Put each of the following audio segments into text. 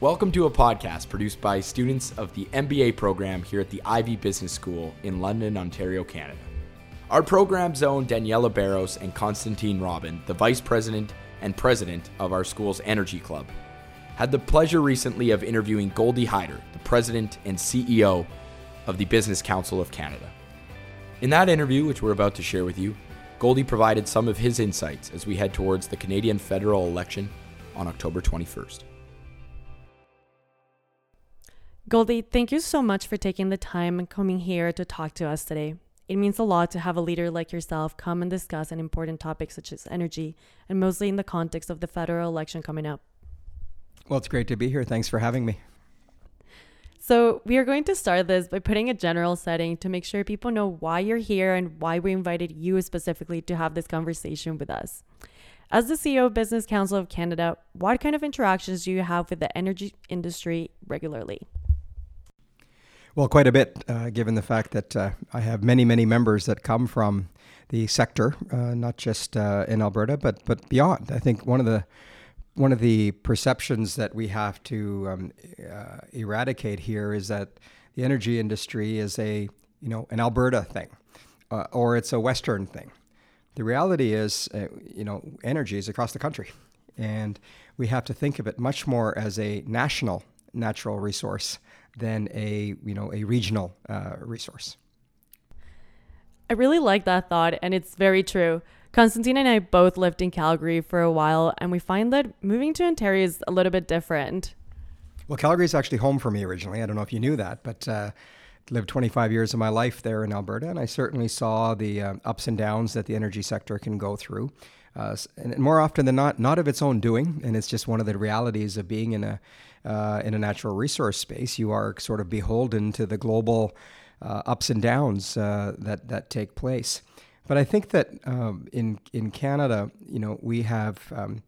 Welcome to a podcast produced by students of the MBA program here at the Ivey Business School in London, Ontario, Canada. Our program's own Daniela Barros and Constantine Robin, the Vice President and President of our school's Energy Club, had the pleasure recently of interviewing Goldy Hyder, the President and CEO of the Business Council of Canada. In that interview, which we're about to share with you, Goldy provided some of his insights as we head towards the Canadian federal election on October 21st. Goldy, thank you so much for taking the time and coming here to talk to us today. It means a lot to have a leader like yourself come and discuss an important topic such as energy, and mostly in the context of the federal election coming up. Well, it's great to be here. Thanks for having me. So, we are going to start this by putting a general setting to make sure people know why you're here and why we invited you specifically to have this conversation with us. As the CEO of Business Council of Canada, what kind of interactions do you have with the energy industry regularly? Well, quite a bit, uh, given the fact that uh, I have many, many members that come from the sector, uh, not just uh, in Alberta, but but beyond. I think one of the one of the perceptions that we have to um, uh, eradicate here is that the energy industry is a you know an Alberta thing, uh, or it's a Western thing. The reality is, you know, energy is across the country, and we have to think of it much more as a national natural resource than a you know a regional uh, resource. I really like that thought, and it's very true. Constantine and I both lived in Calgary for a while, and we find that moving to Ontario is a little bit different. Well, Calgary is actually home for me originally. I don't know if you knew that, but uh, lived 25 years of my life there in Alberta, and I certainly saw the uh, ups and downs that the energy sector can go through. Uh, and more often than not, not of its own doing, and it's just one of the realities of being in a uh, in a natural resource space. You are sort of beholden to the global uh, ups and downs uh, that that take place. But I think that um, in in Canada, you know, we have um,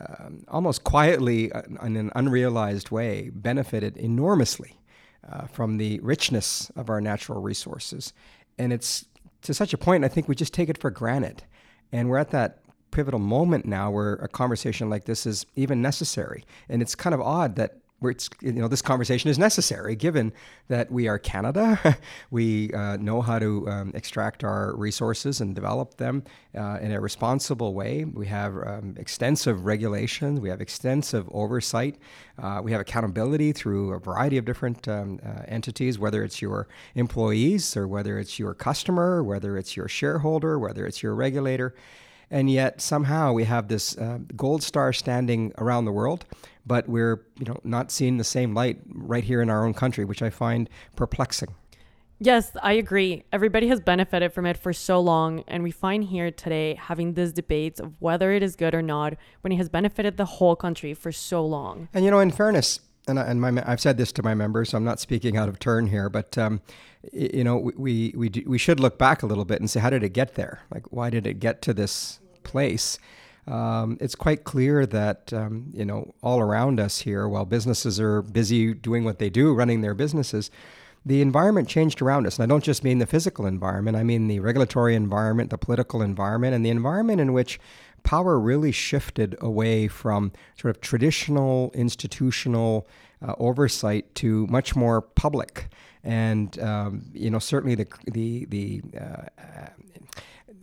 uh, almost quietly, uh, in an unrealized way, benefited enormously uh, from the richness of our natural resources, and it's to such a point. I think we just take it for granted, and we're at that pivotal moment now where a conversation like this is even necessary. And it's kind of odd that where it's you know this conversation is necessary given that we are Canada, we uh, know how to um, extract our resources and develop them uh, in a responsible way. We have um, extensive regulations, we have extensive oversight, uh, we have accountability through a variety of different um, uh, entities, whether it's your employees or whether it's your customer, whether it's your shareholder, whether it's your regulator. And yet somehow we have this uh, gold star standing around the world but we're you know not seeing the same light right here in our own country, which I find perplexing. Yes, I agree. Everybody has benefited from it for so long, and we find here today having these debates of whether it is good or not when it has benefited the whole country for so long. And you know, in fairness, and, I, and my, I've said this to my members, so I'm not speaking out of turn here, but um, you know, we we we should look back a little bit and say, how did it get there? Like, why did it get to this place? um, it's quite clear that um, you know all around us here, while businesses are busy doing what they do, running their businesses, the environment changed around us. And I don't just mean the physical environment; I mean the regulatory environment, the political environment, and the environment in which power really shifted away from sort of traditional institutional uh, oversight to much more public. And um, you know, certainly the the the uh,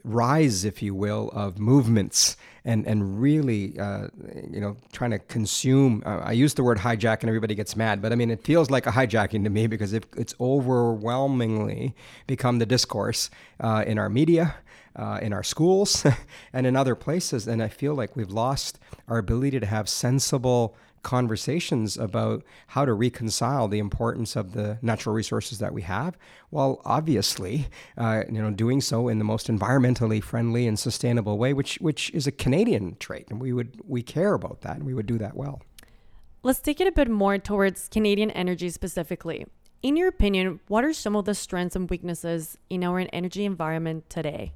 rise, if you will, of movements and and really, uh, you know, trying to consume. Uh, I use the word hijack, and everybody gets mad, but I mean, it feels like a hijacking to me because it, it's overwhelmingly become the discourse uh, in our media. Uh, in our schools and in other places. And I feel like we've lost our ability to have sensible conversations about how to reconcile the importance of the natural resources that we have, while obviously, uh, you know, doing so in the most environmentally friendly and sustainable way, which which is a Canadian trait, and we would we care about that, and we would do that well. Let's take it a bit more towards Canadian energy specifically. In your opinion, what are some of the strengths and weaknesses in our energy environment today?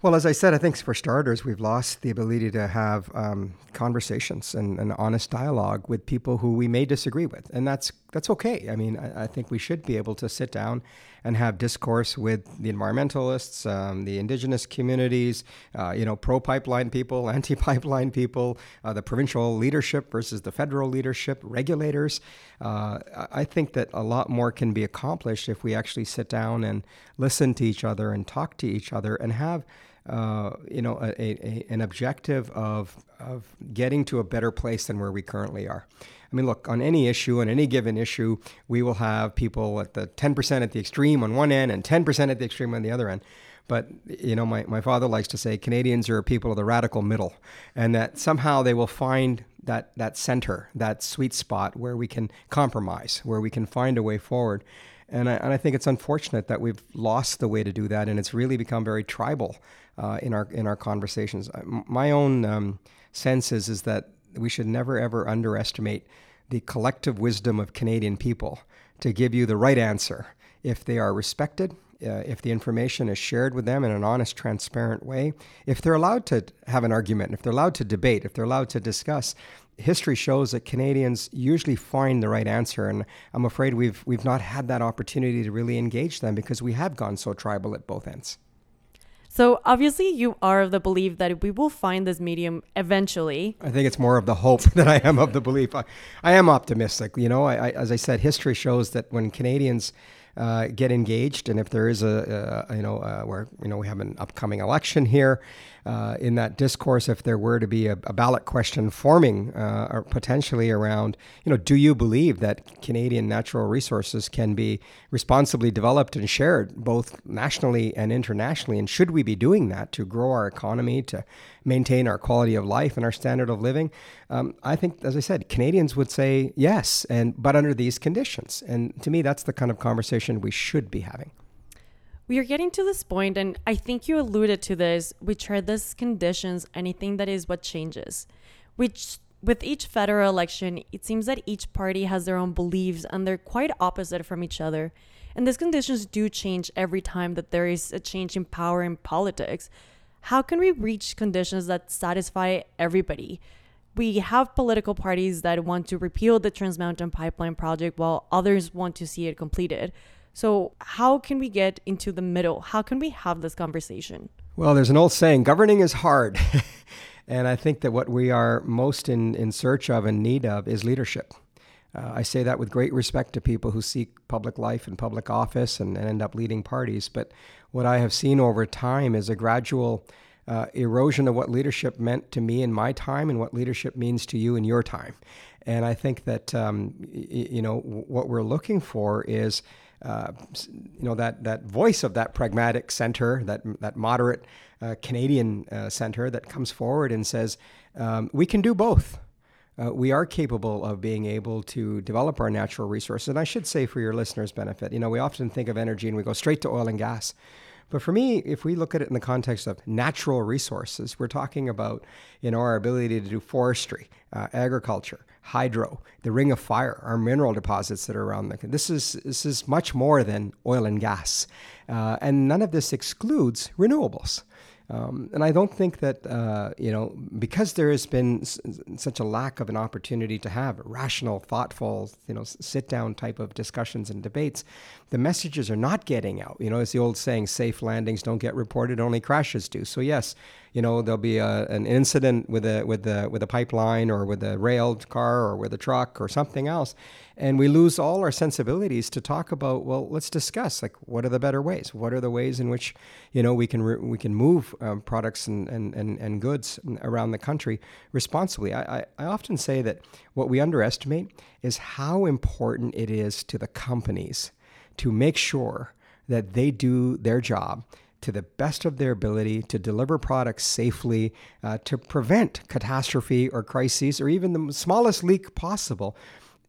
Well, as I said, I think for starters, we've lost the ability to have um, conversations and an honest dialogue with people who we may disagree with. And that's that's okay. I mean, I, I, think we should be able to sit down and have discourse with the environmentalists, um, the indigenous communities, uh, you know, pro pipeline people, anti pipeline people, uh, the provincial leadership versus the federal leadership, regulators. Uh, I think that a lot more can be accomplished if we actually sit down and listen to each other and talk to each other and have uh, you know, a, a, an objective of, of getting to a better place than where we currently are. I mean, look, on any issue, on any given issue, we will have people at the 10% at the extreme on one end and 10% at the extreme on the other end. But, you know, my, my father likes to say Canadians are people of the radical middle, and that somehow they will find that, that center, that sweet spot where we can compromise, where we can find a way forward. And I, and I think it's unfortunate that we've lost the way to do that, and it's really become very tribal uh, in our in our conversations. My own um, sense is is that we should never ever underestimate the collective wisdom of Canadian people to give you the right answer if they are respected. Uh, if the information is shared with them in an honest, transparent way, if they're allowed to have an argument, if they're allowed to debate, if they're allowed to discuss, history shows that Canadians usually find the right answer, and I'm afraid we've we've not had that opportunity to really engage them because we have gone so tribal at both ends. So obviously, you are of the belief that we will find this medium eventually. I think it's more of the hope than I am of the belief. I, I am optimistic. You know, I, I, as I said, history shows that when Canadians uh, get engaged, and if there is a, a you know, uh, where you know we have an upcoming election here, uh, in that discourse if there were to be a, a ballot question forming uh, or potentially around, you know, do you believe that Canadian natural resources can be responsibly developed and shared both nationally and internationally? And should we be doing that to grow our economy, to maintain our quality of life and our standard of living? Um, I think, as I said, Canadians would say yes, and but under these conditions. And to me, that's the kind of conversation we should be having we are getting to this point, and I think you alluded to this. Which are these conditions, anything that is what changes. Which, with each federal election, it seems that each party has their own beliefs and they're quite opposite from each other. And these conditions do change every time that there is a change in power in politics. How can we reach conditions that satisfy everybody? We have political parties that want to repeal the Trans Mountain Pipeline project while others want to see it completed. So, how can we get into the middle? How can we have this conversation? Well, there's an old saying governing is hard. and I think that what we are most in, in search of and need of is leadership. Uh, I say that with great respect to people who seek public life and public office and, and end up leading parties. But what I have seen over time is a gradual uh, erosion of what leadership meant to me in my time and what leadership means to you in your time. And I think that, um, y- you know, what we're looking for is uh, you know that that voice of that pragmatic center, that that moderate uh, Canadian uh, center that comes forward and says, um, we can do both. Uh, we are capable of being able to develop our natural resources. And I should say, for your listeners' benefit, you know, we often think of energy and we go straight to oil and gas. But for me, if we look at it in the context of natural resources, we're talking about you know our ability to do forestry, uh, agriculture, hydro, the ring of fire, our mineral deposits that are around the. This is this is much more than oil and gas, uh, and none of this excludes renewables. Um, and I don't think that, uh, you know, because there has been s- such a lack of an opportunity to have rational, thoughtful, you know, sit down type of discussions and debates, the messages are not getting out. You know, as the old saying, safe landings don't get reported, only crashes do. So, yes, you know, there'll be a, an incident with a, with, a, with a pipeline or with a railed car or with a truck or something else. And we lose all our sensibilities to talk about well let's discuss like what are the better ways? What are the ways in which you know we can re- we can move um, products and, and, and, and goods around the country responsibly? I, I, I often say that what we underestimate is how important it is to the companies to make sure that they do their job to the best of their ability to deliver products safely, uh, to prevent catastrophe or crises or even the smallest leak possible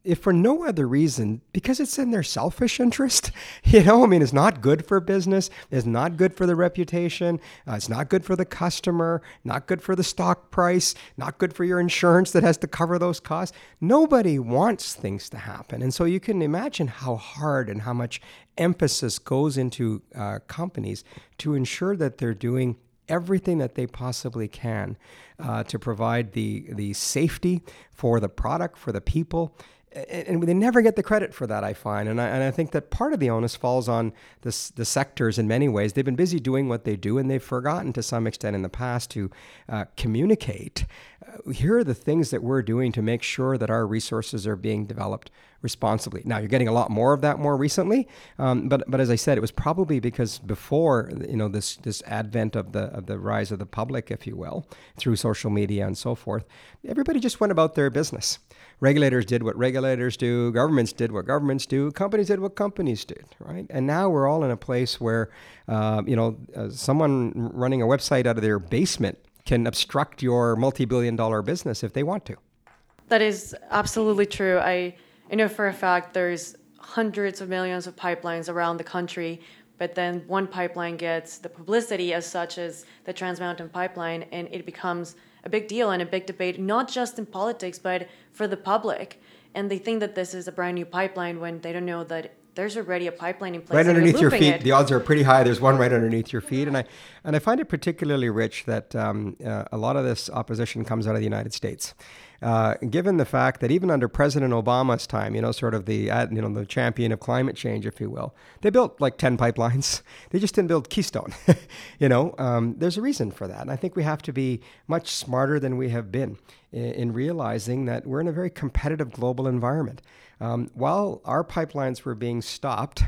if for no other reason, because it's in their selfish interest, you know, I mean, it's not good for business, it's not good for the reputation, uh, it's not good for the customer, not good for the stock price, not good for your insurance that has to cover those costs. Nobody wants things to happen. And so you can imagine how hard and how much emphasis goes into uh, companies to ensure that they're doing everything that they possibly can uh, to provide the the safety for the product for the people and they never get the credit for that, I find. And I, and I think that part of the onus falls on the, the sectors in many ways. They've been busy doing what they do, and they've forgotten to some extent in the past to uh, communicate. Uh, here are the things that we're doing to make sure that our resources are being developed responsibly. Now, you're getting a lot more of that more recently, um, but but as I said, it was probably because before you know this this advent of the of the rise of the public, if you will, through social media and so forth, everybody just went about their business. Regulators did what regulators do, governments did what governments do, companies did what companies did, right? And now we're all in a place where, uh, you know, uh, someone running a website out of their basement can obstruct your multi-billion dollar business if they want to. That is absolutely true. I, I know for a fact there's hundreds of millions of pipelines around the country, but then one pipeline gets the publicity as such as the Trans Mountain Pipeline, and it becomes – a big deal and a big debate, not just in politics, but for the public. And they think that this is a brand new pipeline when they don't know that there's already a pipeline in place. Right underneath your feet. It. The odds are pretty high. There's one right underneath your feet, and I and I find it particularly rich that um, uh, a lot of this opposition comes out of the United States. Uh, given the fact that even under President Obama's time, you know, sort of the you know the champion of climate change, if you will, they built like ten pipelines. They just didn't build Keystone. you know, um, there's a reason for that, and I think we have to be much smarter than we have been in, in realizing that we're in a very competitive global environment. Um, while our pipelines were being stopped,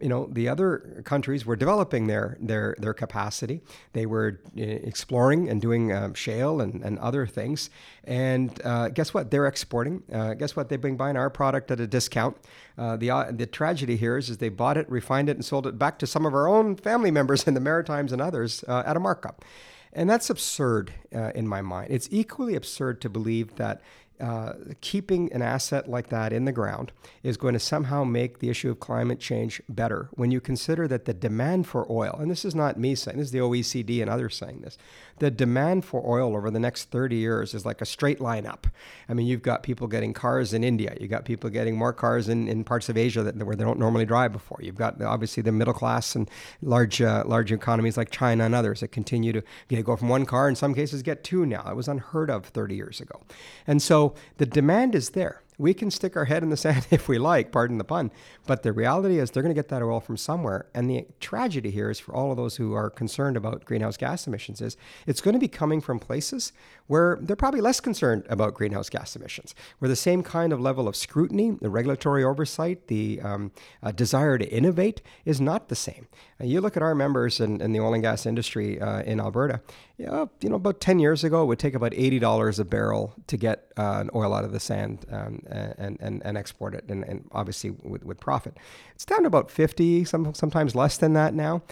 you know, the other countries were developing their their their capacity. They were uh, exploring and doing um, shale and, and other things. And uh, guess what? They're exporting. Uh, guess what? They've been buying our product at a discount. Uh, the uh, the tragedy here is, is they bought it, refined it, and sold it back to some of our own family members in the Maritimes and others uh, at a markup. And that's absurd in my mind. It's equally absurd to believe that uh, keeping an asset like that in the ground is going to somehow make the issue of climate change better when you consider that the demand for oil, and this is not me saying, this is the OECD and others saying this, the demand for oil over the next 30 years is like a straight line up. I mean, you've got people getting cars in India, you've got people getting more cars in, in parts of Asia that, where they don't normally drive before. You've got obviously the middle class and large uh, large economies like China and others that continue to you know, go from one car, in some cases, get two now. It was unheard of 30 years ago. And so the demand is there. We can stick our head in the sand if we like, pardon the pun, but the reality is they're going to get that oil from somewhere. And the tragedy here is for all of those who are concerned about greenhouse gas emissions is it's going to be coming from places where they're probably less concerned about greenhouse gas emissions, where the same kind of level of scrutiny, the regulatory oversight, the um, uh, desire to innovate is not the same. You look at our members in, in the oil and gas industry uh, in Alberta, you know, about 10 years ago, it would take about $80 a barrel to get uh, an oil out of the sand um, and, and, and export it, and, and obviously with, with profit. It's down to about 50, some, sometimes less than that now.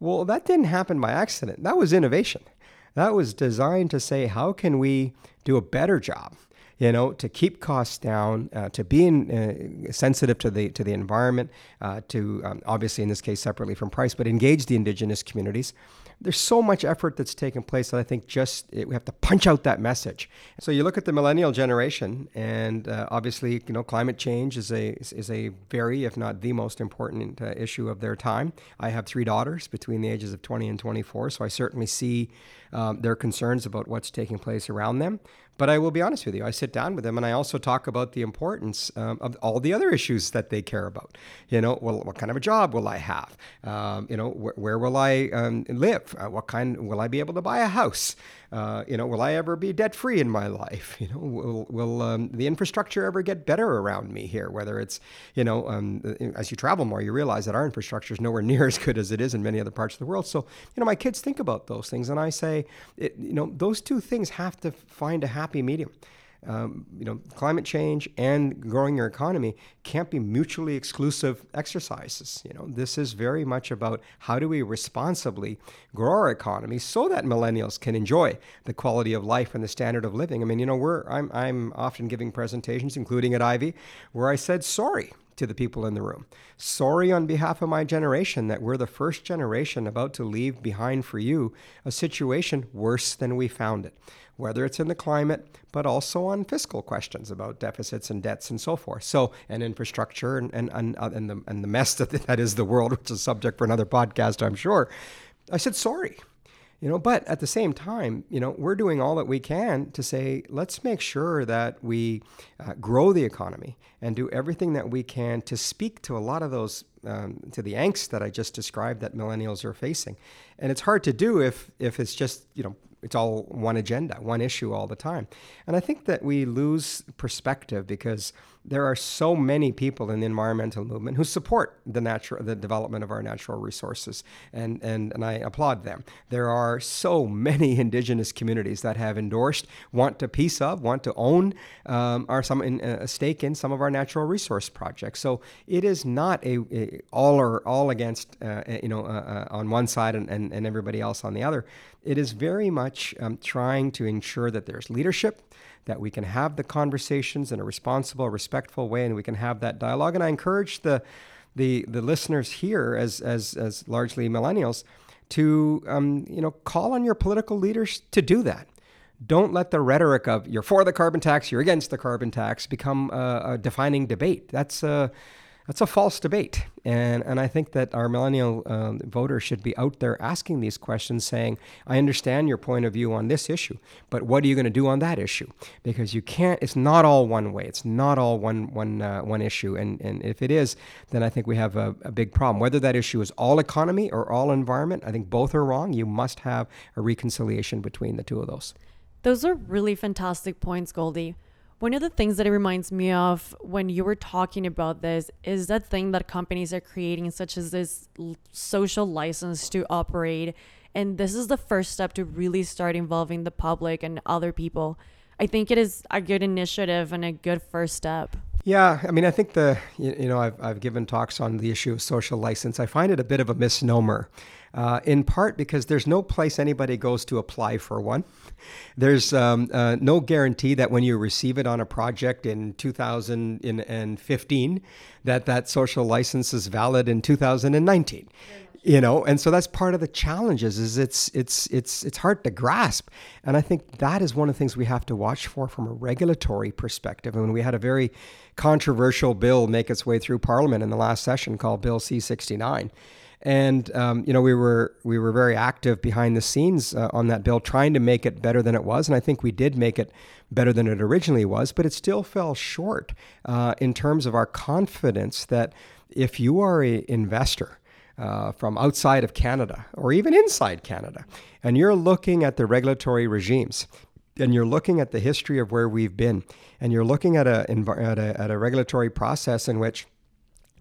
Well, that didn't happen by accident. That was innovation. That was designed to say, how can we do a better job? you know, to keep costs down, uh, to being uh, sensitive to the to the environment, uh, to um, obviously in this case separately from price, but engage the indigenous communities there's so much effort that's taken place that I think just it, we have to punch out that message. So you look at the millennial generation, and uh, obviously, you know, climate change is a is a very, if not the most important uh, issue of their time. I have three daughters between the ages of 20 and 24, so I certainly see um, their concerns about what's taking place around them. But I will be honest with you, I sit down with them and I also talk about the importance um, of all the other issues that they care about. You know, well, what kind of a job will I have? Um, you know, wh- where will I um, live? Uh, what kind will I be able to buy a house? Uh, you know, will I ever be debt free in my life? You know, will, will um, the infrastructure ever get better around me here? Whether it's, you know, um, as you travel more, you realize that our infrastructure is nowhere near as good as it is in many other parts of the world. So, you know, my kids think about those things, and I say, it, you know, those two things have to find a happy medium um, you know, climate change and growing your economy can't be mutually exclusive exercises. You know, this is very much about how do we responsibly grow our economy so that millennials can enjoy the quality of life and the standard of living. I mean, you know, we're I'm I'm often giving presentations, including at Ivey, where I said sorry to the people in the room. Sorry on behalf of my generation that we're the first generation about to leave behind for you a situation worse than we found it whether it's in the climate, but also on fiscal questions about deficits and debts and so forth. So, and infrastructure and, and, and, uh, and, the, and the mess that that is the world, which is a subject for another podcast, I'm sure. I said, sorry. You know, but at the same time, you know, we're doing all that we can to say, let's make sure that we uh, grow the economy and do everything that we can to speak to a lot of those, um, to the angst that I just described that millennials are facing. And it's hard to do if if it's just you know it's all one agenda, one issue all the time. And I think that we lose perspective because there are so many people in the environmental movement who support the natural the development of our natural resources and and, and I applaud them. There are so many indigenous communities that have endorsed, want to piece of, want to own um, are some in, a stake in some of our natural resource projects. So it is not a, a all or all against uh, you know uh, uh, on one side and, and, and everybody else on the other. It is very much um, trying to ensure that there's leadership, that we can have the conversations in a responsible, respectful way, and we can have that dialogue. And I encourage the the the listeners here, as as as largely millennials, to um, you know call on your political leaders to do that. Don't let the rhetoric of you're for the carbon tax, you're against the carbon tax become a, a defining debate. That's a that's a false debate. And, and I think that our millennial uh, voters should be out there asking these questions, saying, I understand your point of view on this issue, but what are you going to do on that issue? Because you can't, it's not all one way. It's not all one, one, uh, one issue. And, and if it is, then I think we have a, a big problem. Whether that issue is all economy or all environment, I think both are wrong. You must have a reconciliation between the two of those. Those are really fantastic points, Goldy. One of the things that it reminds me of when you were talking about this is that thing that companies are creating, such as this social license to operate. And this is the first step to really start involving the public and other people. I think it is a good initiative and a good first step. Yeah, I mean, I think the, you, know, I've, I've given talks on the issue of social license. I find it a bit of a misnomer uh, in part because there's no place anybody goes to apply for one. There's um, uh, no guarantee that when you receive it on a project in 2015, that that social license is valid in 2019 you know? And so that's part of the challenges is it's it's it's it's hard to grasp. And i think that is one of the things we have to watch for from a regulatory perspective. And we had a very controversial bill make its way through parliament in the last session called bill c69 and um, you know, we were we were very active behind the scenes uh, on that bill, trying to make it better than it was, and I think we did make it better than it originally was. But it still fell short uh, in terms of our confidence that if you are an investor. Uh, from outside of Canada or even inside Canada, and you're looking at the regulatory regimes, and you're looking at the history of where we've been, and you're looking at a, at a, at a regulatory process in which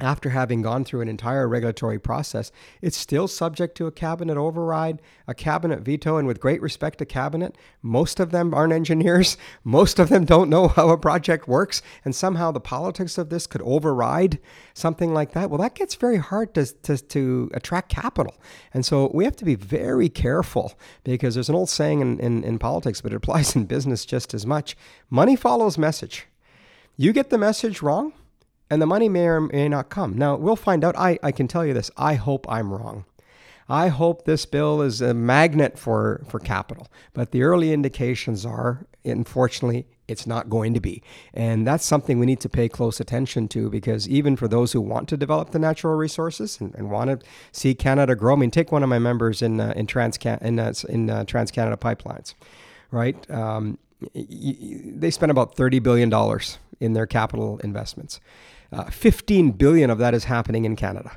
after having gone through an entire regulatory process, it's still subject to a cabinet override, a cabinet veto, and with great respect to cabinet, most of them aren't engineers. Most of them don't know how a project works, and somehow the politics of this could override something like that. Well, that gets very hard to, to, to attract capital. And so we have to be very careful because there's an old saying in, in, in politics, but it applies in business just as much. Money follows message. You get the message wrong, and the money may or may not come. Now, we'll find out. I, I can tell you this I hope I'm wrong. I hope this bill is a magnet for, for capital, but the early indications are, unfortunately, it's not going to be. And that's something we need to pay close attention to because even for those who want to develop the natural resources and, and want to see Canada grow, I mean, take one of my members in, uh, in, Trans in, uh, in uh, Trans Canada Pipelines, right? Um, they spend about $30 billion in their capital investments. Uh, 15 billion of that is happening in Canada.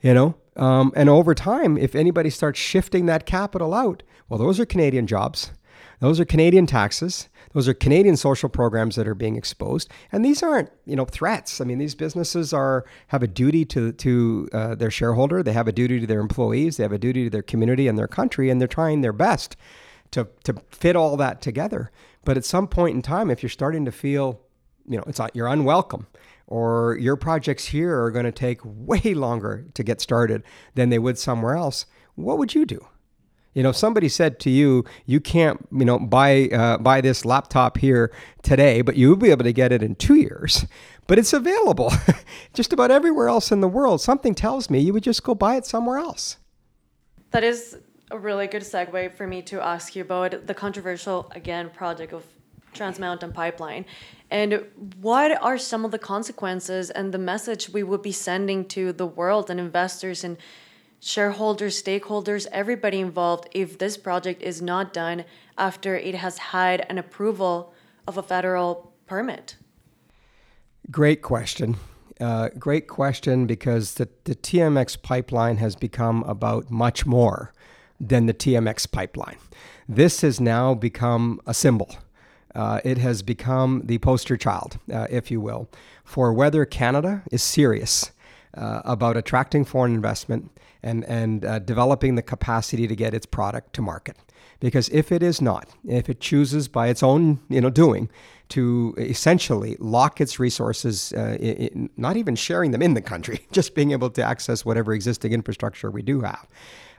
You know, um, and over time, if anybody starts shifting that capital out, well, those are Canadian jobs. Those are Canadian taxes. Those are Canadian social programs that are being exposed, and these aren't, you know, threats. I mean, these businesses are have a duty to to uh, their shareholder. They have a duty to their employees. They have a duty to their community and their country, and they're trying their best to to fit all that together. But at some point in time, if you're starting to feel, you know, it's you're unwelcome, or your projects here are going to take way longer to get started than they would somewhere else, what would you do? You know, somebody said to you, you can't, you know, buy uh, buy this laptop here today, but you will be able to get it in two years. But it's available just about everywhere else in the world. Something tells me you would just go buy it somewhere else. That is a really good segue for me to ask you about the controversial again project of Trans Mountain Pipeline. And what are some of the consequences and the message we would be sending to the world and investors and shareholders, stakeholders, everybody involved if this project is not done after it has had an approval of a federal permit? Great question. Uh, great question because the, the TMX pipeline has become about much more than the TMX pipeline. This has now become a symbol. Uh, it has become the poster child, uh, if you will, for whether Canada is serious uh, about attracting foreign investment and, and uh, developing the capacity to get its product to market. Because if it is not, if it chooses by its own you know, doing to essentially lock its resources, uh, in, not even sharing them in the country, just being able to access whatever existing infrastructure we do have,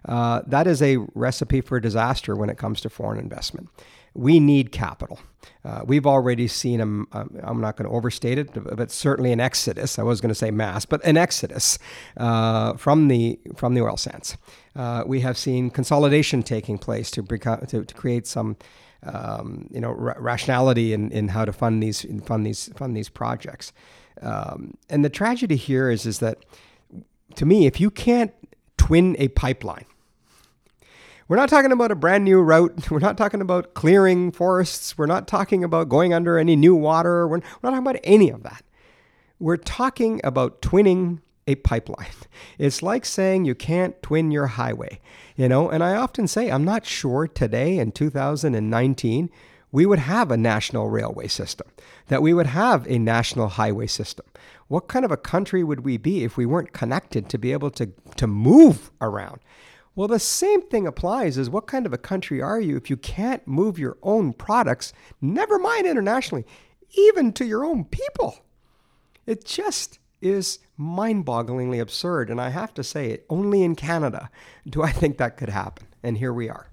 uh, that is a recipe for disaster when it comes to foreign investment. We need capital. Uh, we've already seen, um, I'm not going to overstate it, but certainly an exodus. I was going to say mass, but an exodus uh, from the from the oil sands. Uh, we have seen consolidation taking place to, to, to create some um, you know r- rationality in, in how to fund these fund these fund these projects. Um, and the tragedy here is is that to me, if you can't twin a pipeline, we're not talking about a brand new route. We're not talking about clearing forests. We're not talking about going under any new water. We're, not talking about any of that. We're talking about twinning a pipeline. It's like saying you can't twin your highway, you know? And I often say, I'm not sure today in 2019 we would have a national railway system, that we would have a national highway system. What kind of a country would we be if we weren't connected to be able to, to move around? Well, the same thing applies as what kind of a country are you if you can't move your own products, never mind internationally, even to your own people? It just is mind bogglingly absurd. And I have to say it, only in Canada do I think that could happen. And here we are.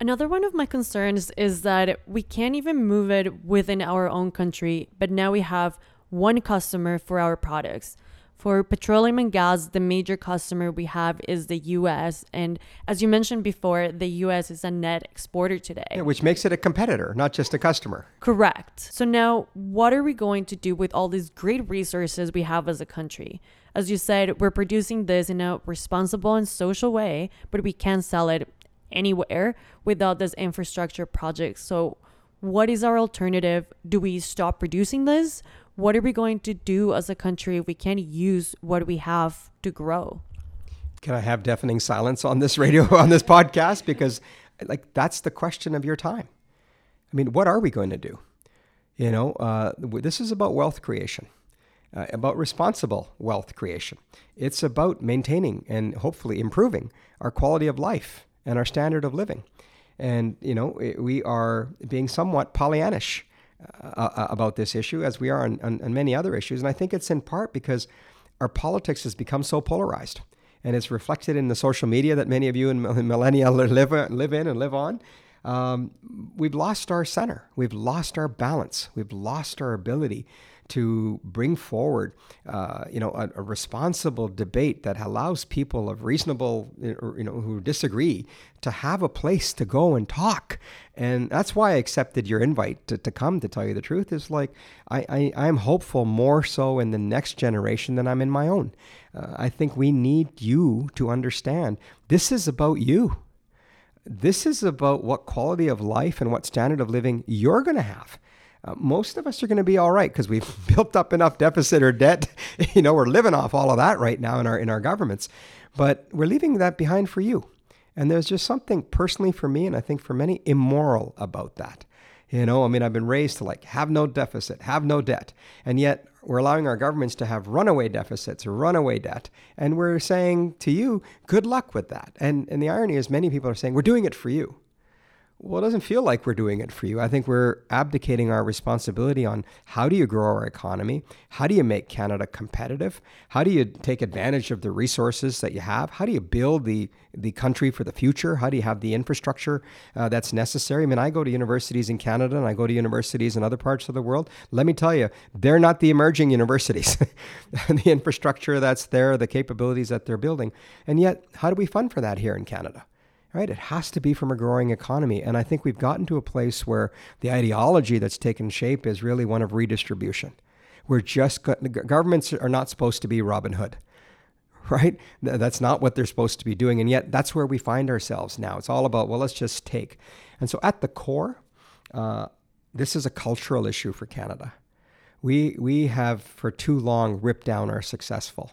Another one of my concerns is that we can't even move it within our own country, but now we have one customer for our products. For petroleum and gas, the major customer we have is the US. And as you mentioned before, the US is a net exporter today. Yeah, which makes it a competitor, not just a customer. Correct. So now, what are we going to do with all these great resources we have as a country? As you said, we're producing this in a responsible and social way, but we can't sell it anywhere without this infrastructure project. So, what is our alternative? Do we stop producing this? What are we going to do as a country if we can't use what we have to grow? Can I have deafening silence on this radio, on this podcast? Because, like, that's the question of your time. I mean, what are we going to do? You know, uh, this is about wealth creation, uh, about responsible wealth creation. It's about maintaining and hopefully improving our quality of life and our standard of living. And, you know, we are being somewhat Pollyannish uh, about this issue, as we are on, on, on, many other issues. And I think it's in part because our politics has become so polarized. And it's reflected in the social media that many of you in millennia live, live in and live on. Um, we've lost our center. We've lost our balance. We've lost our ability to bring forward, uh, you know, a, a, responsible debate that allows people of reasonable, you know, who disagree to have a place to go and talk. And that's why I accepted your invite to, to come. To tell you the truth, is like I, I I'm hopeful more so in the next generation than I'm in my own. Uh, I think we need you to understand this is about you. This is about what quality of life and what standard of living you're going to have uh, most of us are going to be all right because we've built up enough deficit or debt. you know, we're living off all of that right now in our in our governments, but we're leaving that behind for you. And there's just something personally for me, and I think for many, immoral about that. You know, I mean, I've been raised to like have no deficit, have no debt, and yet we're allowing our governments to have runaway deficits or runaway debt, and we're saying to you, good luck with that. And and the irony is, many people are saying we're doing it for you well, it doesn't feel like we're doing it for you. I think we're abdicating our responsibility on how do you grow our economy? How do you make Canada competitive? How do you take advantage of the resources that you have? How do you build the, the country for the future? How do you have the infrastructure uh, that's necessary? I mean, I go to universities in Canada and I go to universities in other parts of the world. Let me tell you, they're not the emerging universities. the infrastructure that's there, the capabilities that they're building. And yet, how do we fund for that here in Canada? Right? It has to be from a growing economy. And I think we've gotten to a place where the ideology that's taken shape is really one of redistribution. We're just, governments are not supposed to be Robin Hood. right? That's not what they're supposed to be doing. And yet, that's where we find ourselves now. It's all about, well, let's just take. And so, at the core, uh, this is a cultural issue for Canada. We, we have for too long ripped down our successful.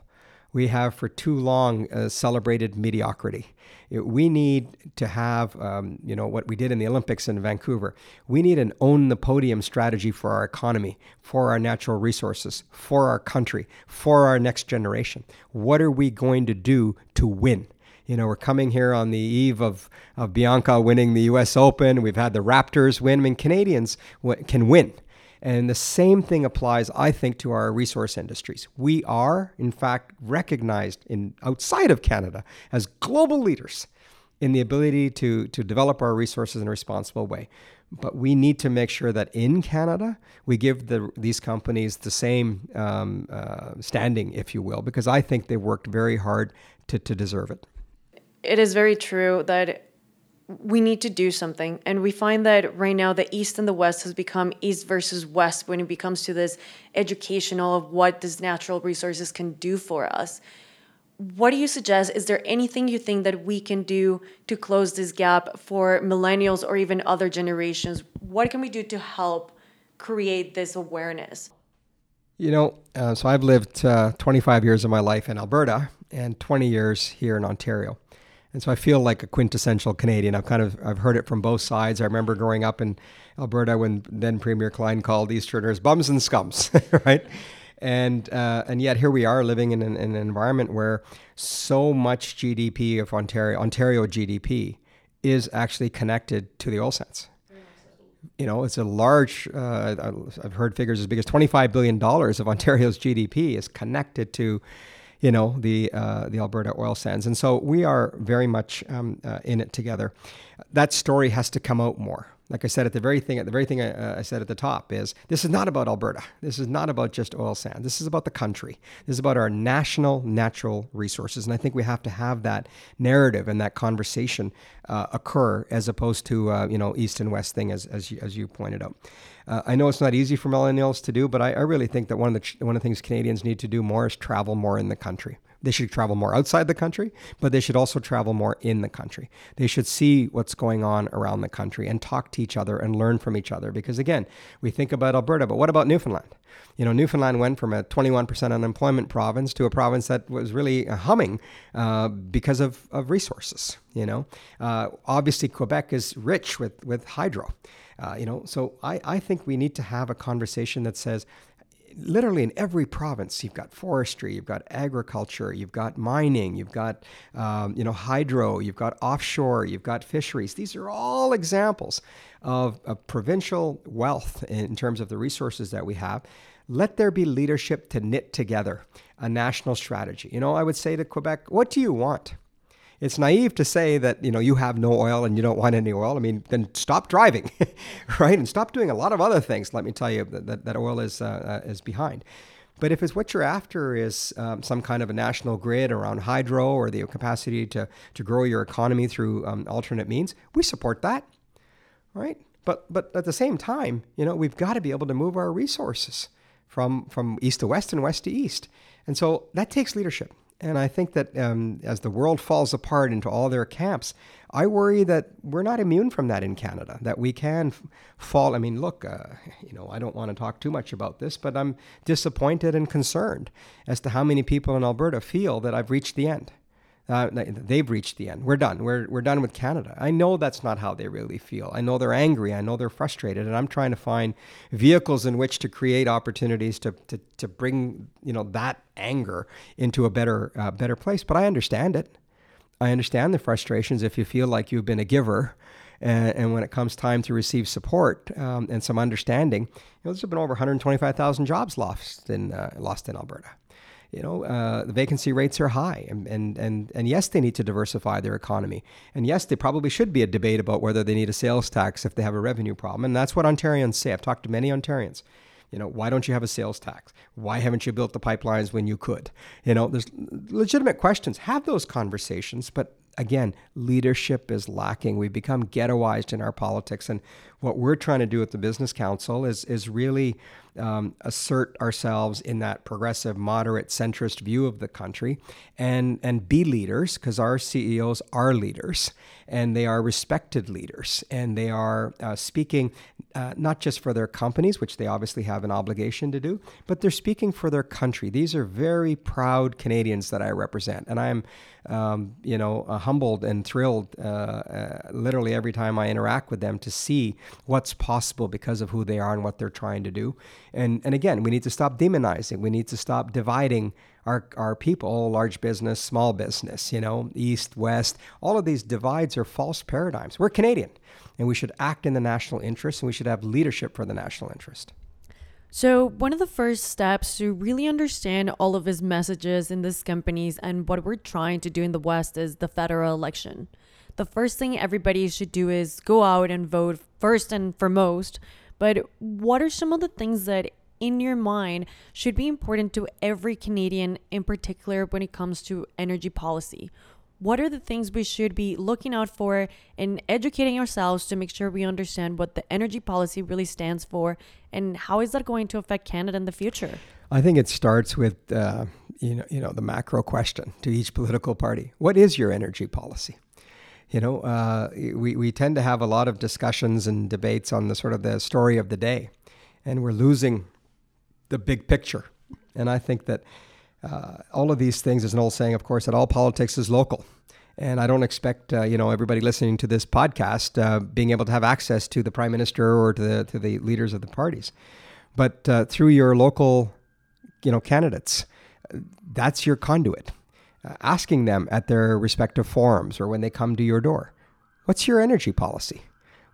We have for too long uh, celebrated mediocrity. We need to have, um, you know, what we did in the Olympics in Vancouver. We need an own the podium strategy for our economy, for our natural resources, for our country, for our next generation. What are we going to do to win? You know, we're coming here on the eve of, of Bianca winning the US Open. We've had the Raptors win. I mean, Canadians w- can win. And the same thing applies, I think, to our resource industries. We are, in fact, recognized in outside of Canada as global leaders in the ability to, to develop our resources in a responsible way. But we need to make sure that in Canada, we give the, these companies the same um, uh, standing, if you will, because I think they worked very hard to, to deserve it. It is very true that we need to do something. And we find that right now the East and the West has become East versus West when it comes to this educational of what these natural resources can do for us. What do you suggest? Is there anything you think that we can do to close this gap for millennials or even other generations? What can we do to help create this awareness? You know, uh, so I've lived uh, 25 years of my life in Alberta and 20 years here in Ontario. And so I feel like a quintessential Canadian. I've kind of I've heard it from both sides. I remember growing up in Alberta when then Premier Klein called Easterners bums and scums, right? And uh, and yet here we are living in an, an, environment where so much GDP of Ontario Ontario GDP is actually connected to the oil sands. You know, it's a large. Uh, I've heard figures as big as twenty-five billion dollars of Ontario's GDP is connected to you know, the uh, the Alberta oil sands. And so we are very much um, uh, in it together. That story has to come out more. Like I said at the very thing, at the very thing I, uh, I, said at the top is this is not about Alberta. This is not about just oil sands. This is about the country. This is about our national natural resources, and I think we have to have that narrative and that conversation uh, occur as opposed to uh, you know east and west thing as as you, as you pointed out. Uh, I know it's not easy for millennials to do, but I, I really think that one of the one of the things Canadians need to do more is travel more in the country. They should travel more outside the country, but they should also travel more in the country. They should see what's going on around the country and talk to each other and learn from each other. Because again, we think about Alberta, but what about Newfoundland? You know, Newfoundland went from a 21% unemployment province to a province that was really humming uh, because of, of resources. You know, uh, obviously Quebec is rich with with hydro. Uh, you know, so I, I think we need to have a conversation that says, literally in every province you've got forestry you've got agriculture you've got mining you've got um, you know hydro you've got offshore you've got fisheries. These are all examples of, of provincial wealth in terms of the resources that we have. Let there be leadership to knit together a national strategy. You know i would say to quebec what do you want it's naive to say that you know you have no oil and you don't want any oil. I mean, then stop driving, right, and stop doing a lot of other things. Let me tell you that that, oil is uh, uh, is behind. But if it's what you're after is um, some kind of a national grid around hydro or the capacity to to grow your economy through um, alternate means, we support that, right? But but at the same time, you know, we've got to be able to move our resources from from east to west and west to east, and so that takes leadership. And I think that um, as the world falls apart into all their camps, I worry that we're not immune from that in Canada, that we can f- fall. I mean, look, uh, you know, I don't want to talk too much about this, but I'm disappointed and concerned as to how many people in Alberta feel that I've reached the end uh, they've reached the end. We're done. We're, we're done with Canada. I know that's not how they really feel. I know they're angry. I know they're frustrated. And I'm trying to find vehicles in which to create opportunities to, to, to bring you know, that anger into a better, uh, better place. But I understand it. I understand the frustrations if you feel like you've been a giver. And, and when it comes time to receive support um, and some understanding, you know, there's been over 125,000 jobs lost in, uh, lost in Alberta you know, uh, the vacancy rates are high, and, and and and yes, they need to diversify their economy, and yes, there probably should be a debate about whether they need a sales tax if they have a revenue problem, and that's what Ontarians say. I've talked to many Ontarians. You know, why don't you have a sales tax? Why haven't you built the pipelines when you could? You know, there's legitimate questions. Have those conversations, but again, leadership is lacking. We've become ghettoized in our politics, and what we're trying to do at the Business Council is is really um, assert ourselves in that progressive, moderate, centrist view of the country and, and be leaders because our CEOs are leaders and they are respected leaders and they are uh, speaking uh, not just for their companies, which they obviously have an obligation to do, but they're speaking for their country. These are very proud Canadians that I represent, and I'm, um, you know, uh, humbled and thrilled uh, uh, literally every time I interact with them to see what's possible because of who they are and what they're trying to do. And and again, we need to stop demonizing. We need to stop dividing our, our people, large business, small business, you know, east, west, all of these divides are false paradigms. We're Canadian and we should act in the national interest and we should have leadership for the national interest. So, one of the first steps to really understand all of his messages in these companies and what we're trying to do in the West is the federal election. The first thing everybody should do is go out and vote first and foremost. But what are some of the things that in your mind should be important to every Canadian, in particular when it comes to energy policy? What are the things we should be looking out for and educating ourselves to make sure we understand what the energy policy really stands for and how is that going to affect Canada in the future? I think it starts with uh, you know you know the macro question to each political party: What is your energy policy? You know, uh, we we tend to have a lot of discussions and debates on the sort of the story of the day, and we're losing the big picture. And I think that uh, all of these things, is an old saying, of course, that all politics is local. And I don't expect uh, you know everybody listening to this podcast uh, being able to have access to the prime minister or to the to the leaders of the parties, but uh, through your local, you know, candidates, that's your conduit. Uh, asking them at their respective forums or when they come to your door, what's your energy policy?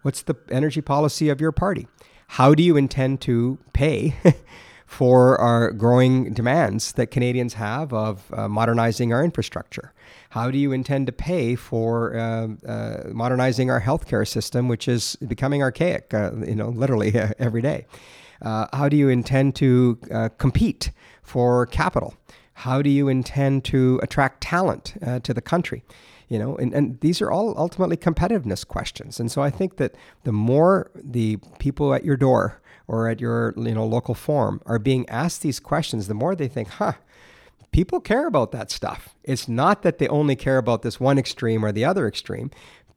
What's the energy policy of your party? How do you intend to pay for our growing demands that Canadians have of uh, modernizing our infrastructure? How do you intend to pay for uh, uh, modernizing our healthcare system, which is becoming archaic, uh, you know, literally every day? Uh, how do you intend to compete for capital? How do you intend to attract talent uh, to the country? you know and, and these are all ultimately competitiveness questions and so i think that the more the people at your door or at your you know local forum are being asked these questions, the more they think, huh, people care about that stuff. It's not that they only care about this one extreme or the other extreme.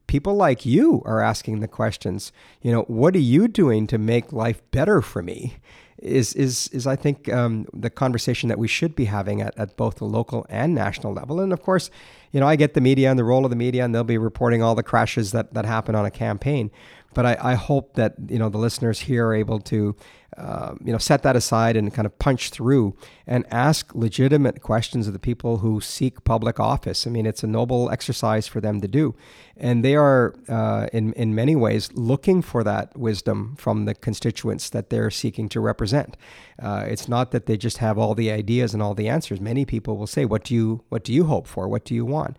People like you are asking the questions, you know, what are you doing to make life better for me? Is, is, is I think um, the conversation that we should be having at, at both the local and national level. And of course, you know, I get the media and the role of the media, and they'll be reporting all the crashes that, that happen on a campaign. But I, I hope that you know the listeners here are able to uh, you know set that aside and kind of punch through and ask legitimate questions of the people who seek public office. I mean, it's a noble exercise for them to do, and they are uh, in in many ways looking for that wisdom from the constituents that they're seeking to represent. Uh, it's not that they just have all the ideas and all the answers. Many people will say, "What do you what do you hope for? What do you want?"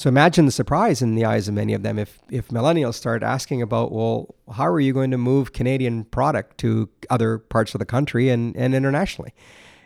So imagine the surprise in the eyes of many of them if if millennials start asking about, well, how are you going to move Canadian product to other parts of the country and, and internationally?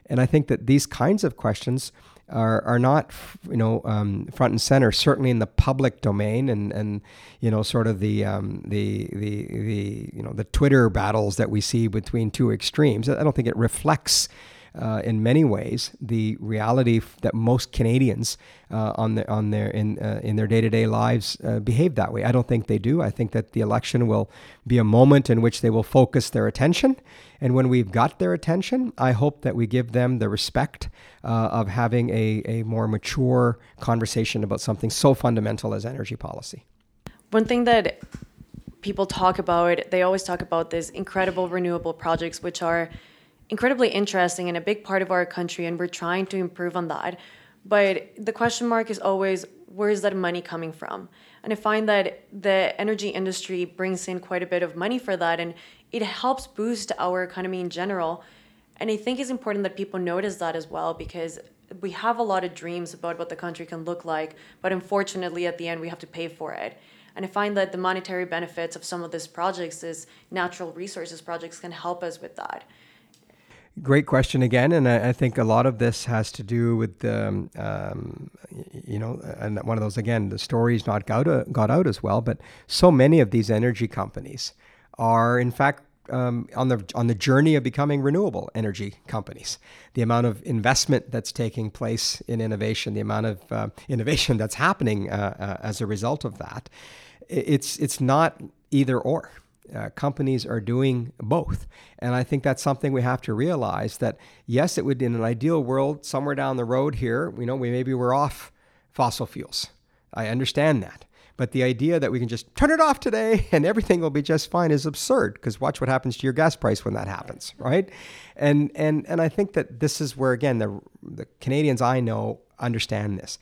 And I think that these kinds of questions are, are not you know um, front and center certainly in the public domain and and you know sort of the um, the the the you know the Twitter battles that we see between two extremes. I don't think it reflects uh, in many ways the reality that most Canadians uh, on their on their in uh, in their day to day lives uh, behave that way. I don't think they do. I think that the election will be a moment in which they will focus their attention, and when we've got their attention, I hope that we give them the respect uh, of having a a more mature conversation about something so fundamental as energy policy. One thing that people talk about, they always talk about these incredible renewable projects, which are incredibly interesting and a big part of our country, and we're trying to improve on that. But the question mark is always where is that money coming from? And I find that the energy industry brings in quite a bit of money for that, and it helps boost our economy in general. And I think it's important that people notice that as well because we have a lot of dreams about what the country can look like, but unfortunately, at the end, we have to pay for it. And I find that the monetary benefits of some of these projects, is natural resources projects, can help us with that. Great question again, and I, I, think a lot of this has to do with um, um, you know, and one of those again, the stories not got, uh, got out as well. But so many of these energy companies are, in fact, um, on the on the journey of becoming renewable energy companies. The amount of investment that's taking place in innovation, the amount of uh, innovation that's happening uh, uh, as a result of that, it's it's not either or. Uh, companies are doing both. And I think that's something we have to realize that yes, it would in an ideal world, somewhere down the road here, you know, we maybe we're off fossil fuels. I understand that. But the idea that we can just turn it off today and everything will be just fine is absurd because watch what happens to your gas price when that happens, right? And and and I think that this is where again the the Canadians I know understand this.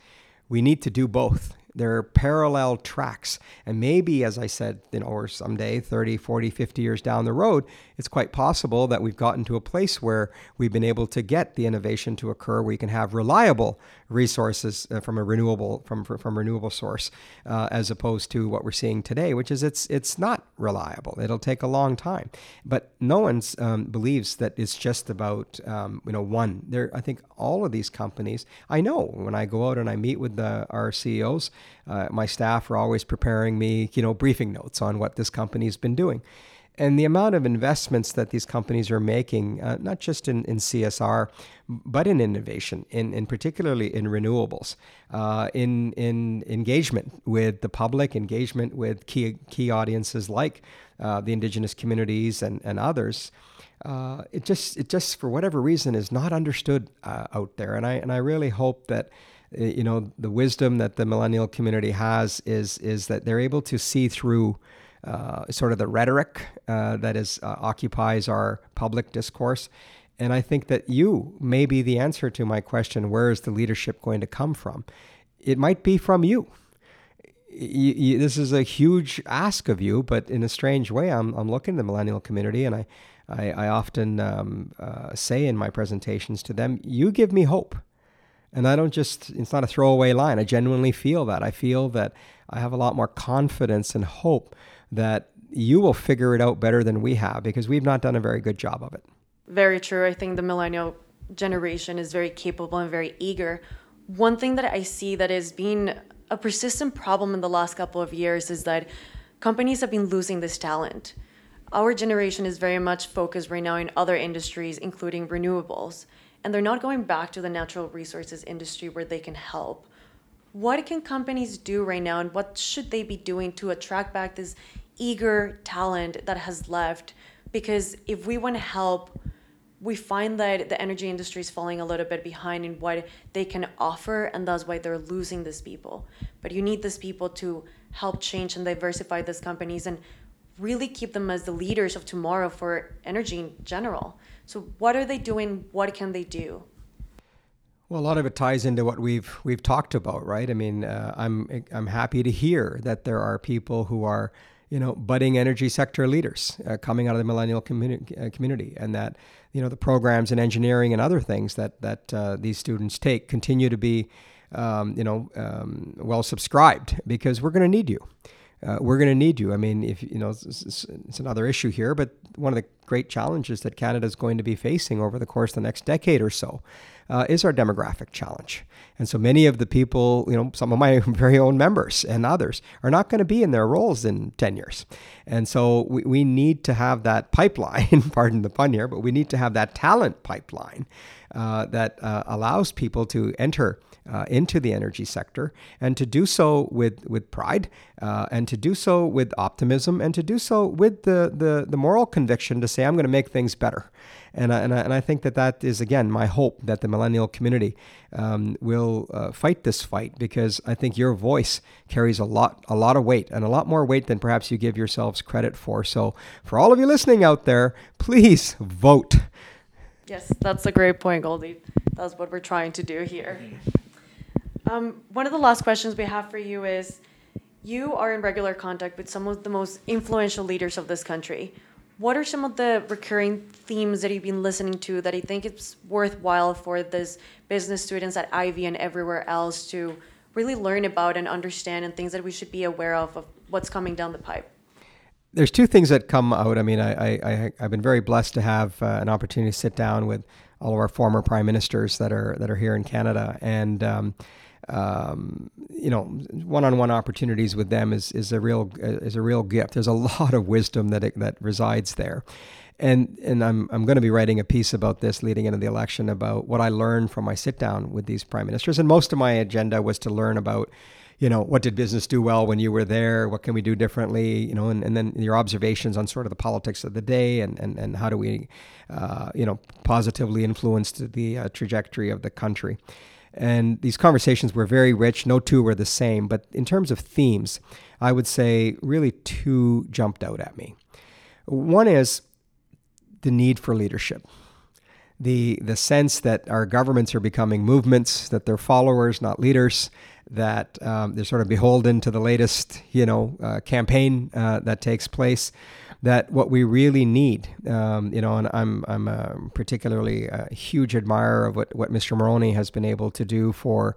We need to do both they're parallel tracks. And maybe, as I said, you know, or someday, 30, 40, 50 years down the road, it's quite possible that we've gotten to a place where we've been able to get the innovation to occur where you can have reliable resources uh, from a renewable from, from renewable source uh, as opposed to what we're seeing today, which is it's it's not reliable. It'll take a long time. But no one um, believes that it's just about um, you know one. There, I think all of these companies. I know when I go out and I meet with the, our CEOs, uh, my staff are always preparing me, you know, briefing notes on what this company's been doing. And the amount of investments that these companies are making, uh, not just in, in CSR, but in innovation, in, in particularly in renewables, uh, in, in engagement with the public, engagement with key, key audiences like uh, the indigenous communities and, and others, uh, it just it just for whatever reason is not understood uh, out there, and I and I really hope that uh, you know the wisdom that the millennial community has is is that they're able to see through uh, sort of the rhetoric uh, that is uh, occupies our public discourse. And I think that you may be the answer to my question: Where is the leadership going to come from? It might be from you. This is a huge ask of you, but in a strange way, I'm, I'm looking at the millennial community, and I, I, I often um, uh, say in my presentations to them, "You give me hope." And I don't just, it's not a throwaway line. I genuinely feel that. I feel that I have a lot more confidence and hope that you will figure it out better than we have because we've not done a very good job of it. Very true. I think the millennial generation is very capable and very eager. One thing that I see that has been a persistent problem in the last couple of years is that companies have been losing this talent. Our generation is very much focused right now in other industries, including renewables, and they're not going back to the natural resources industry where they can help. What can companies do right now, and what should they be doing to attract back this eager talent that has left because if we want to help we find that the energy industry is falling a little bit behind in what they can offer and that's why they're losing these people. But you need these people to help change and diversify these companies and really keep them as the leaders of tomorrow for energy in general. So what are they doing? What can they do? Well, a lot of it ties into what we've we've talked about, right? I mean, uh, I'm I'm happy to hear that there are people who are you know, budding energy sector leaders uh, coming out of the millennial communi- uh, community, and that you know the programs in engineering and other things that that uh, these students take continue to be um, you know um, well subscribed because we're going to need you. Uh, we're going to need you. I mean, if you know, it's, it's, another issue here, but one of the great challenges that Canada is going to be facing over the course of the next decade or so uh, is our demographic challenge. And so many of the people, you know, some of my very own members and others are not going to be in their roles in 10 years. And so we, we need to have that pipeline, pardon the pun here, but we need to have that talent pipeline uh, that uh, allows people to enter uh, into the energy sector and to do so with, with pride uh, and to do so with optimism and to do so with the, the, the moral conviction to say, I'm going to make things better. And I, and, I, and I think that that is, again, my hope that the millennial community um, will uh, fight this fight because I think your voice carries a lot, a lot of weight and a lot more weight than perhaps you give yourselves credit for. So, for all of you listening out there, please vote. Yes, that's a great point, Goldy. That's what we're trying to do here. Um, one of the last questions we have for you is you are in regular contact with some of the most influential leaders of this country. What are some of the recurring themes that you've been listening to that you think it's worthwhile for these business students at Ivey and everywhere else to really learn about and understand and things that we should be aware of of what's coming down the pipe? There's two things that come out. I mean, I, I, I've been very blessed to have uh, an opportunity to sit down with all of our former prime ministers that are that are here in Canada, and um, um, you know, one-on-one opportunities with them is is a real is a real gift. There's a lot of wisdom that it, that resides there. And, and I'm, I'm going to be writing a piece about this leading into the election about what I learned from my sit down with these prime ministers. And most of my agenda was to learn about you know, what did business do well when you were there? What can we do differently? You know, and, and then your observations on sort of the politics of the day and, and, and how do we, uh, you know, positively influence the uh, trajectory of the country. And these conversations were very rich. No two were the same. But in terms of themes, I would say really two jumped out at me. One is the need for leadership. The, the sense that our governments are becoming movements, that they're followers, not leaders, that um, they're sort of beholden to the latest, you know, uh, campaign uh, that takes place. That what we really need, um, you know, and I'm I'm a particularly a huge admirer of what what Mr. Mulroney has been able to do for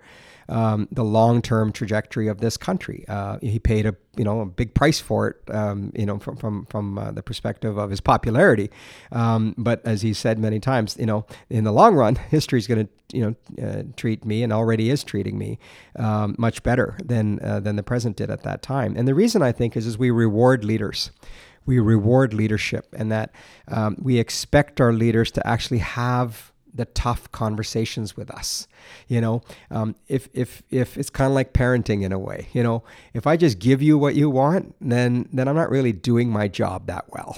um, the long-term trajectory of this country. Uh, he paid a you know a big price for it, um, you know, from from from uh, the perspective of his popularity. Um, but as he said many times, you know, in the long run, history is going to you know uh, treat me and already is treating me um, much better than uh, than the present did at that time. And the reason I think is is we reward leaders we reward leadership and that um, we expect our leaders to actually have the tough conversations with us. You know, um, if if if it's kind of like parenting in a way. You know, if I just give you what you want, then then I'm not really doing my job that well.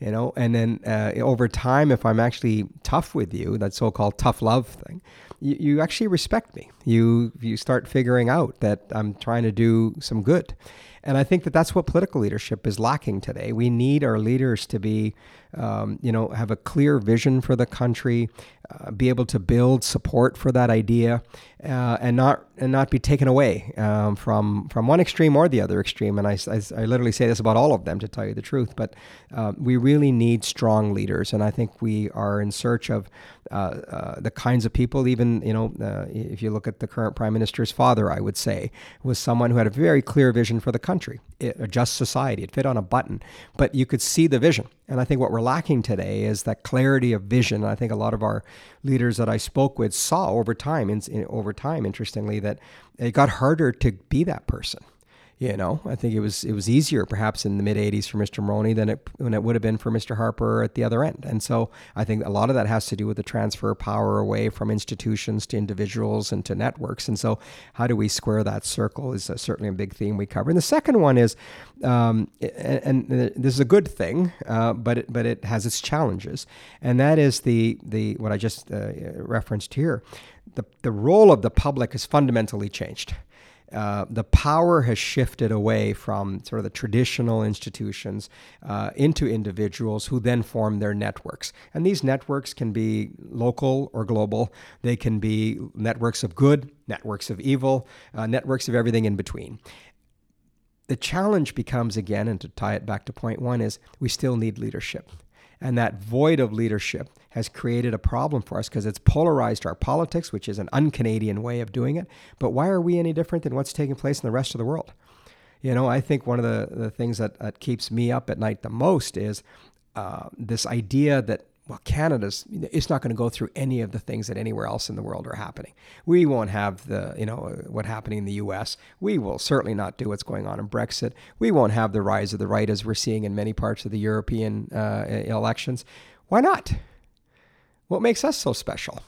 You know, and then uh, over time, if I'm actually tough with you, that so-called tough love thing, you, you actually respect me. You you start figuring out that I'm trying to do some good. And I think that that's what political leadership is lacking today. We need our leaders to be, um, you know, have a clear vision for the country, uh, be able to build support for that idea, uh, and not and not be taken away um, from from one extreme or the other extreme. And I, I, I, literally say this about all of them to tell you the truth. But uh, we really need strong leaders, and I think we are in search of uh, uh, the kinds of people. Even you know, uh, if you look at the current prime minister's father, I would say was someone who had a very clear vision for the country, a just society. It fit on a button, but you could see the vision. And I think what we're lacking today is that clarity of vision. And I think a lot of our leaders that I spoke with saw over time, in, in, over time, interestingly, that it got harder to be that person. You know, I think it was it was easier perhaps in the mid '80s for Mr. Mulroney than it when it would have been for Mr. Harper at the other end. And so I think a lot of that has to do with the transfer of power away from institutions to individuals and to networks. And so how do we square that circle is a, certainly a big theme we cover. And the second one is, um, and, and, this is a good thing, uh, but it, but it has its challenges, and that is the the what I just uh, referenced here. The, the role of the public has fundamentally changed. Uh, the power has shifted away from sort of the traditional institutions uh, into individuals who then form their networks. And these networks can be local or global. They can be networks of good, networks of evil, uh, networks of everything in between. The challenge becomes again, and to tie it back to point one, is we still need leadership. And that void of leadership has created a problem for us because it's polarized our politics, which is an un Canadian way of doing it. But why are we any different than what's taking place in the rest of the world? You know, I think one of the, the things that, that keeps me up at night the most is uh, this idea that well, Canada's it's not going to go through any of the things that anywhere else in the world are happening. We won't have the you know what happening in the U.S. We will certainly not do what's going on in Brexit. We won't have the rise of the right as we're seeing in many parts of the European uh, elections. Why not? What makes us so special?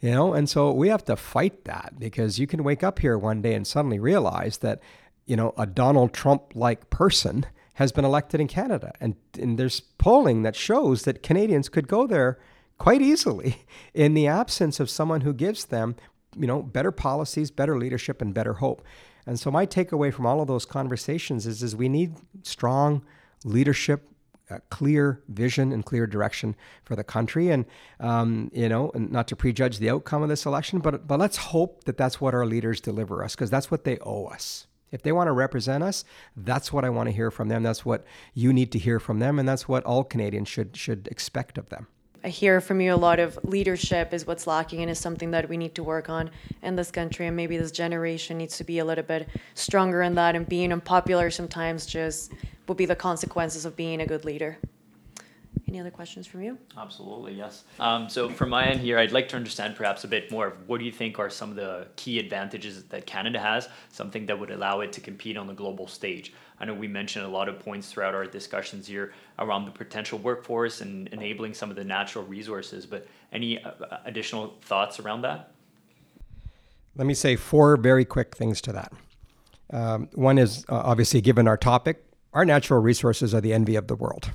You know, and so we have to fight that because you can wake up here one day and suddenly realize that you know a Donald Trump like person has been elected in Canada. And, and there's polling that shows that Canadians could go there quite easily in the absence of someone who gives them, you know, better policies, better leadership, and better hope. And so my takeaway from all of those conversations is, is we need strong leadership, clear vision and clear direction for the country. And, um, you know, and not to prejudge the outcome of this election, but, but let's hope that that's what our leaders deliver us because that's what they owe us. If they want to represent us, that's what I want to hear from them. That's what you need to hear from them, and that's what all Canadians should should expect of them. I hear from you a lot of leadership is what's lacking and is something that we need to work on in this country. And maybe this generation needs to be a little bit stronger in that. And being unpopular sometimes just will be the consequences of being a good leader. Any other questions from you? Absolutely, yes. Um, so from my end here, I'd like to understand perhaps a bit more of what do you think are some of the key advantages that Canada has, something that would allow it to compete on the global stage. I know we mentioned a lot of points throughout our discussions here around the potential workforce and enabling some of the natural resources, but any uh, additional thoughts around that? Let me say four very quick things to that. Um, one is uh, obviously, given our topic, our natural resources are the envy of the world,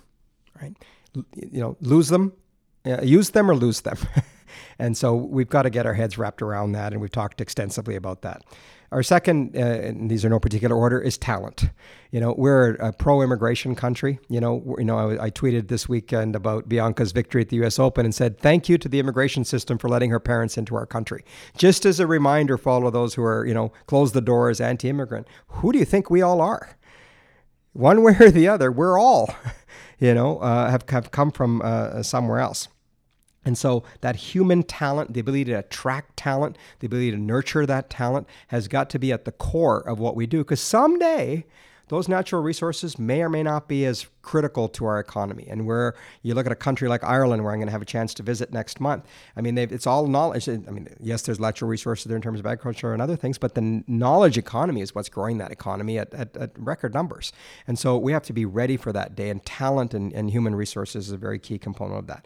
right? You know, lose them, uh, use them or lose them. and so we've got to get our heads wrapped around that, and we've talked extensively about that. Our second, uh, and these are no particular order, is talent. You know, we're a pro-immigration country. You know, you know, I, I, tweeted this weekend about Bianca's victory at the U.S. Open and said, "Thank you to the immigration system for letting her parents into our country." Just as a reminder for all of those who are, you know, close the doors, anti-immigrant. Who do you think we all are? One way or the other, we're all. you know, uh, have, have come from uh, somewhere else. And so that human talent, the ability to attract talent, the ability to nurture that talent has got to be at the core of what we do. Because someday those natural resources may or may not be as critical to our economy. And where you look at a country like Ireland, where I'm going to have a chance to visit next month, I mean, it's all knowledge. I mean, yes, there's natural resources there in terms of agriculture and other things, but the knowledge economy is what's growing that economy at, at, at record numbers. And so we have to be ready for that day, and talent and, and human resources is a very key component of that.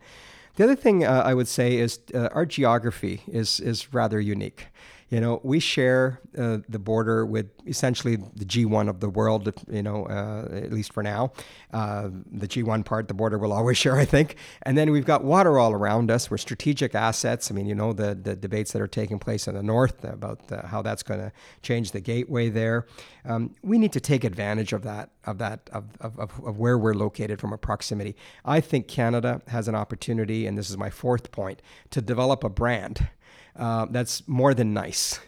The other thing uh, I would say is uh, our geography is is rather unique. You know, we share uh, the border with essentially the G1 of the world, you know, uh, at least for now. Uh, the G1 part, the border will always share, I think. And then we've got water all around us. We're strategic assets. I mean, you know, the, the debates that are taking place in the north about uh, how that's going to change the gateway there. Um, we need to take advantage of that, of that, of, of, of where we're located from a proximity. I think Canada has an opportunity, and this is my fourth point, to develop a brand uh, that's more than nice.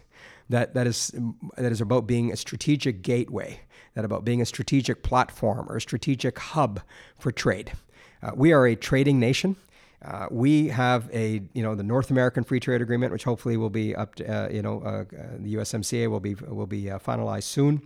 That, that, is, that is about being a strategic gateway, that about being a strategic platform or a strategic hub for trade. Uh, we are a trading nation. Uh, we have a, you know, the North American Free Trade Agreement, which hopefully will be up, to, uh, you know, uh, uh, the USMCA will be will be finalized soon.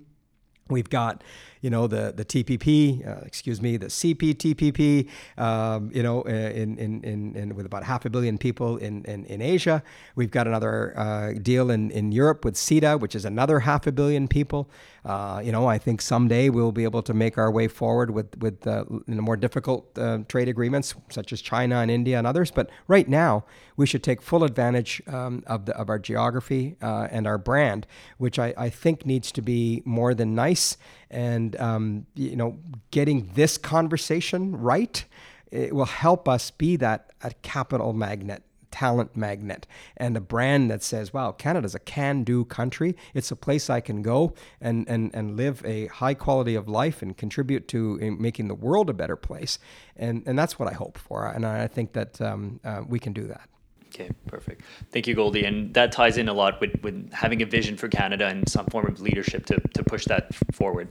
We've got, you know, the the TPP, uh, excuse me, the CPTPP, um, you know, uh, in, in, in, in, with about half a billion people in, in, in Asia. We've got another uh, deal in, in Europe with CETA, which is another half a billion people. Uh, you know, I think someday we'll be able to make our way forward with with uh, more difficult uh, trade agreements such as China and India and others. But right now, we should take full advantage um, of the of our geography uh, and our brand, which I, I think needs to be more than nice. And um, you know, getting this conversation right, it will help us be that a capital magnet talent magnet and a brand that says, wow, Canada's a can do country. It's a place I can go and, and, and live a high quality of life and contribute to making the world a better place. And, and that's what I hope for. And I think that um, uh, we can do that. Okay, perfect. Thank you, Goldy. And that ties in a lot with, with having a vision for Canada and some form of leadership to, to push that forward.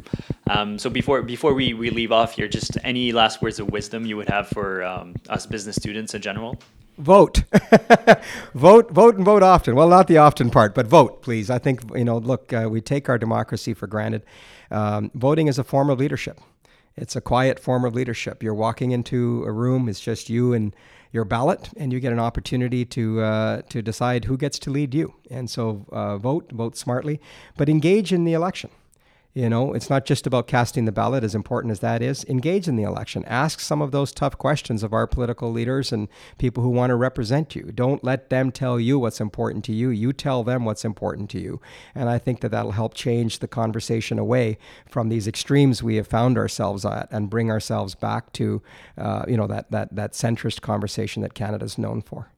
Um, so before before we, we leave off here, just any last words of wisdom you would have for um, us business students in general? Vote. Vote vote and vote often. Well not the often part but vote please. I think you know look uh, we take our democracy for granted. Um, voting is a form of leadership. It's a quiet form of leadership. You're walking into a room it's just you and your ballot and you get an opportunity to uh, to decide who gets to lead you. And so uh, vote vote smartly but engage in the election you know, it's not just about casting the ballot, as important as that is. Engage in the election. Ask some of those tough questions of our political leaders and people who want to represent you. Don't let them tell you what's important to you. You tell them what's important to you. And I think that that'll help change the conversation away from these extremes we have found ourselves at and bring ourselves back to, uh, you know, that, that, that centrist conversation that Canada's known for.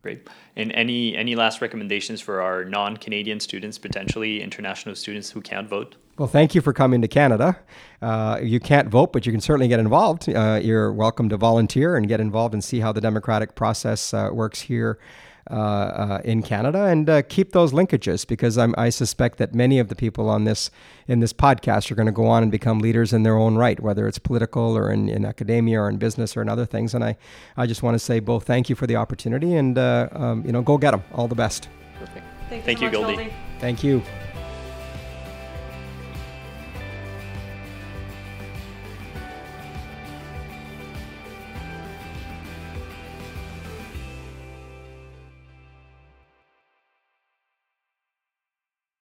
Great. And any any last recommendations for our non-Canadian students, potentially international students who can't vote? Well, thank you for coming to Canada. Uh, you can't vote, but you can certainly get involved. Uh, you're welcome to volunteer and get involved and see how the democratic process uh, works here uh, uh, in Canada and uh, keep those linkages because I'm, i suspect that many of the people on this in this podcast are going to go on and become leaders in their own right, whether it's political or in, in academia or in business or in other things. And I, I just want to say both thank you for the opportunity and um, you know go get them. All the best. Perfect. Thank, thank you, so much, Goldy. Goldy. Thank you.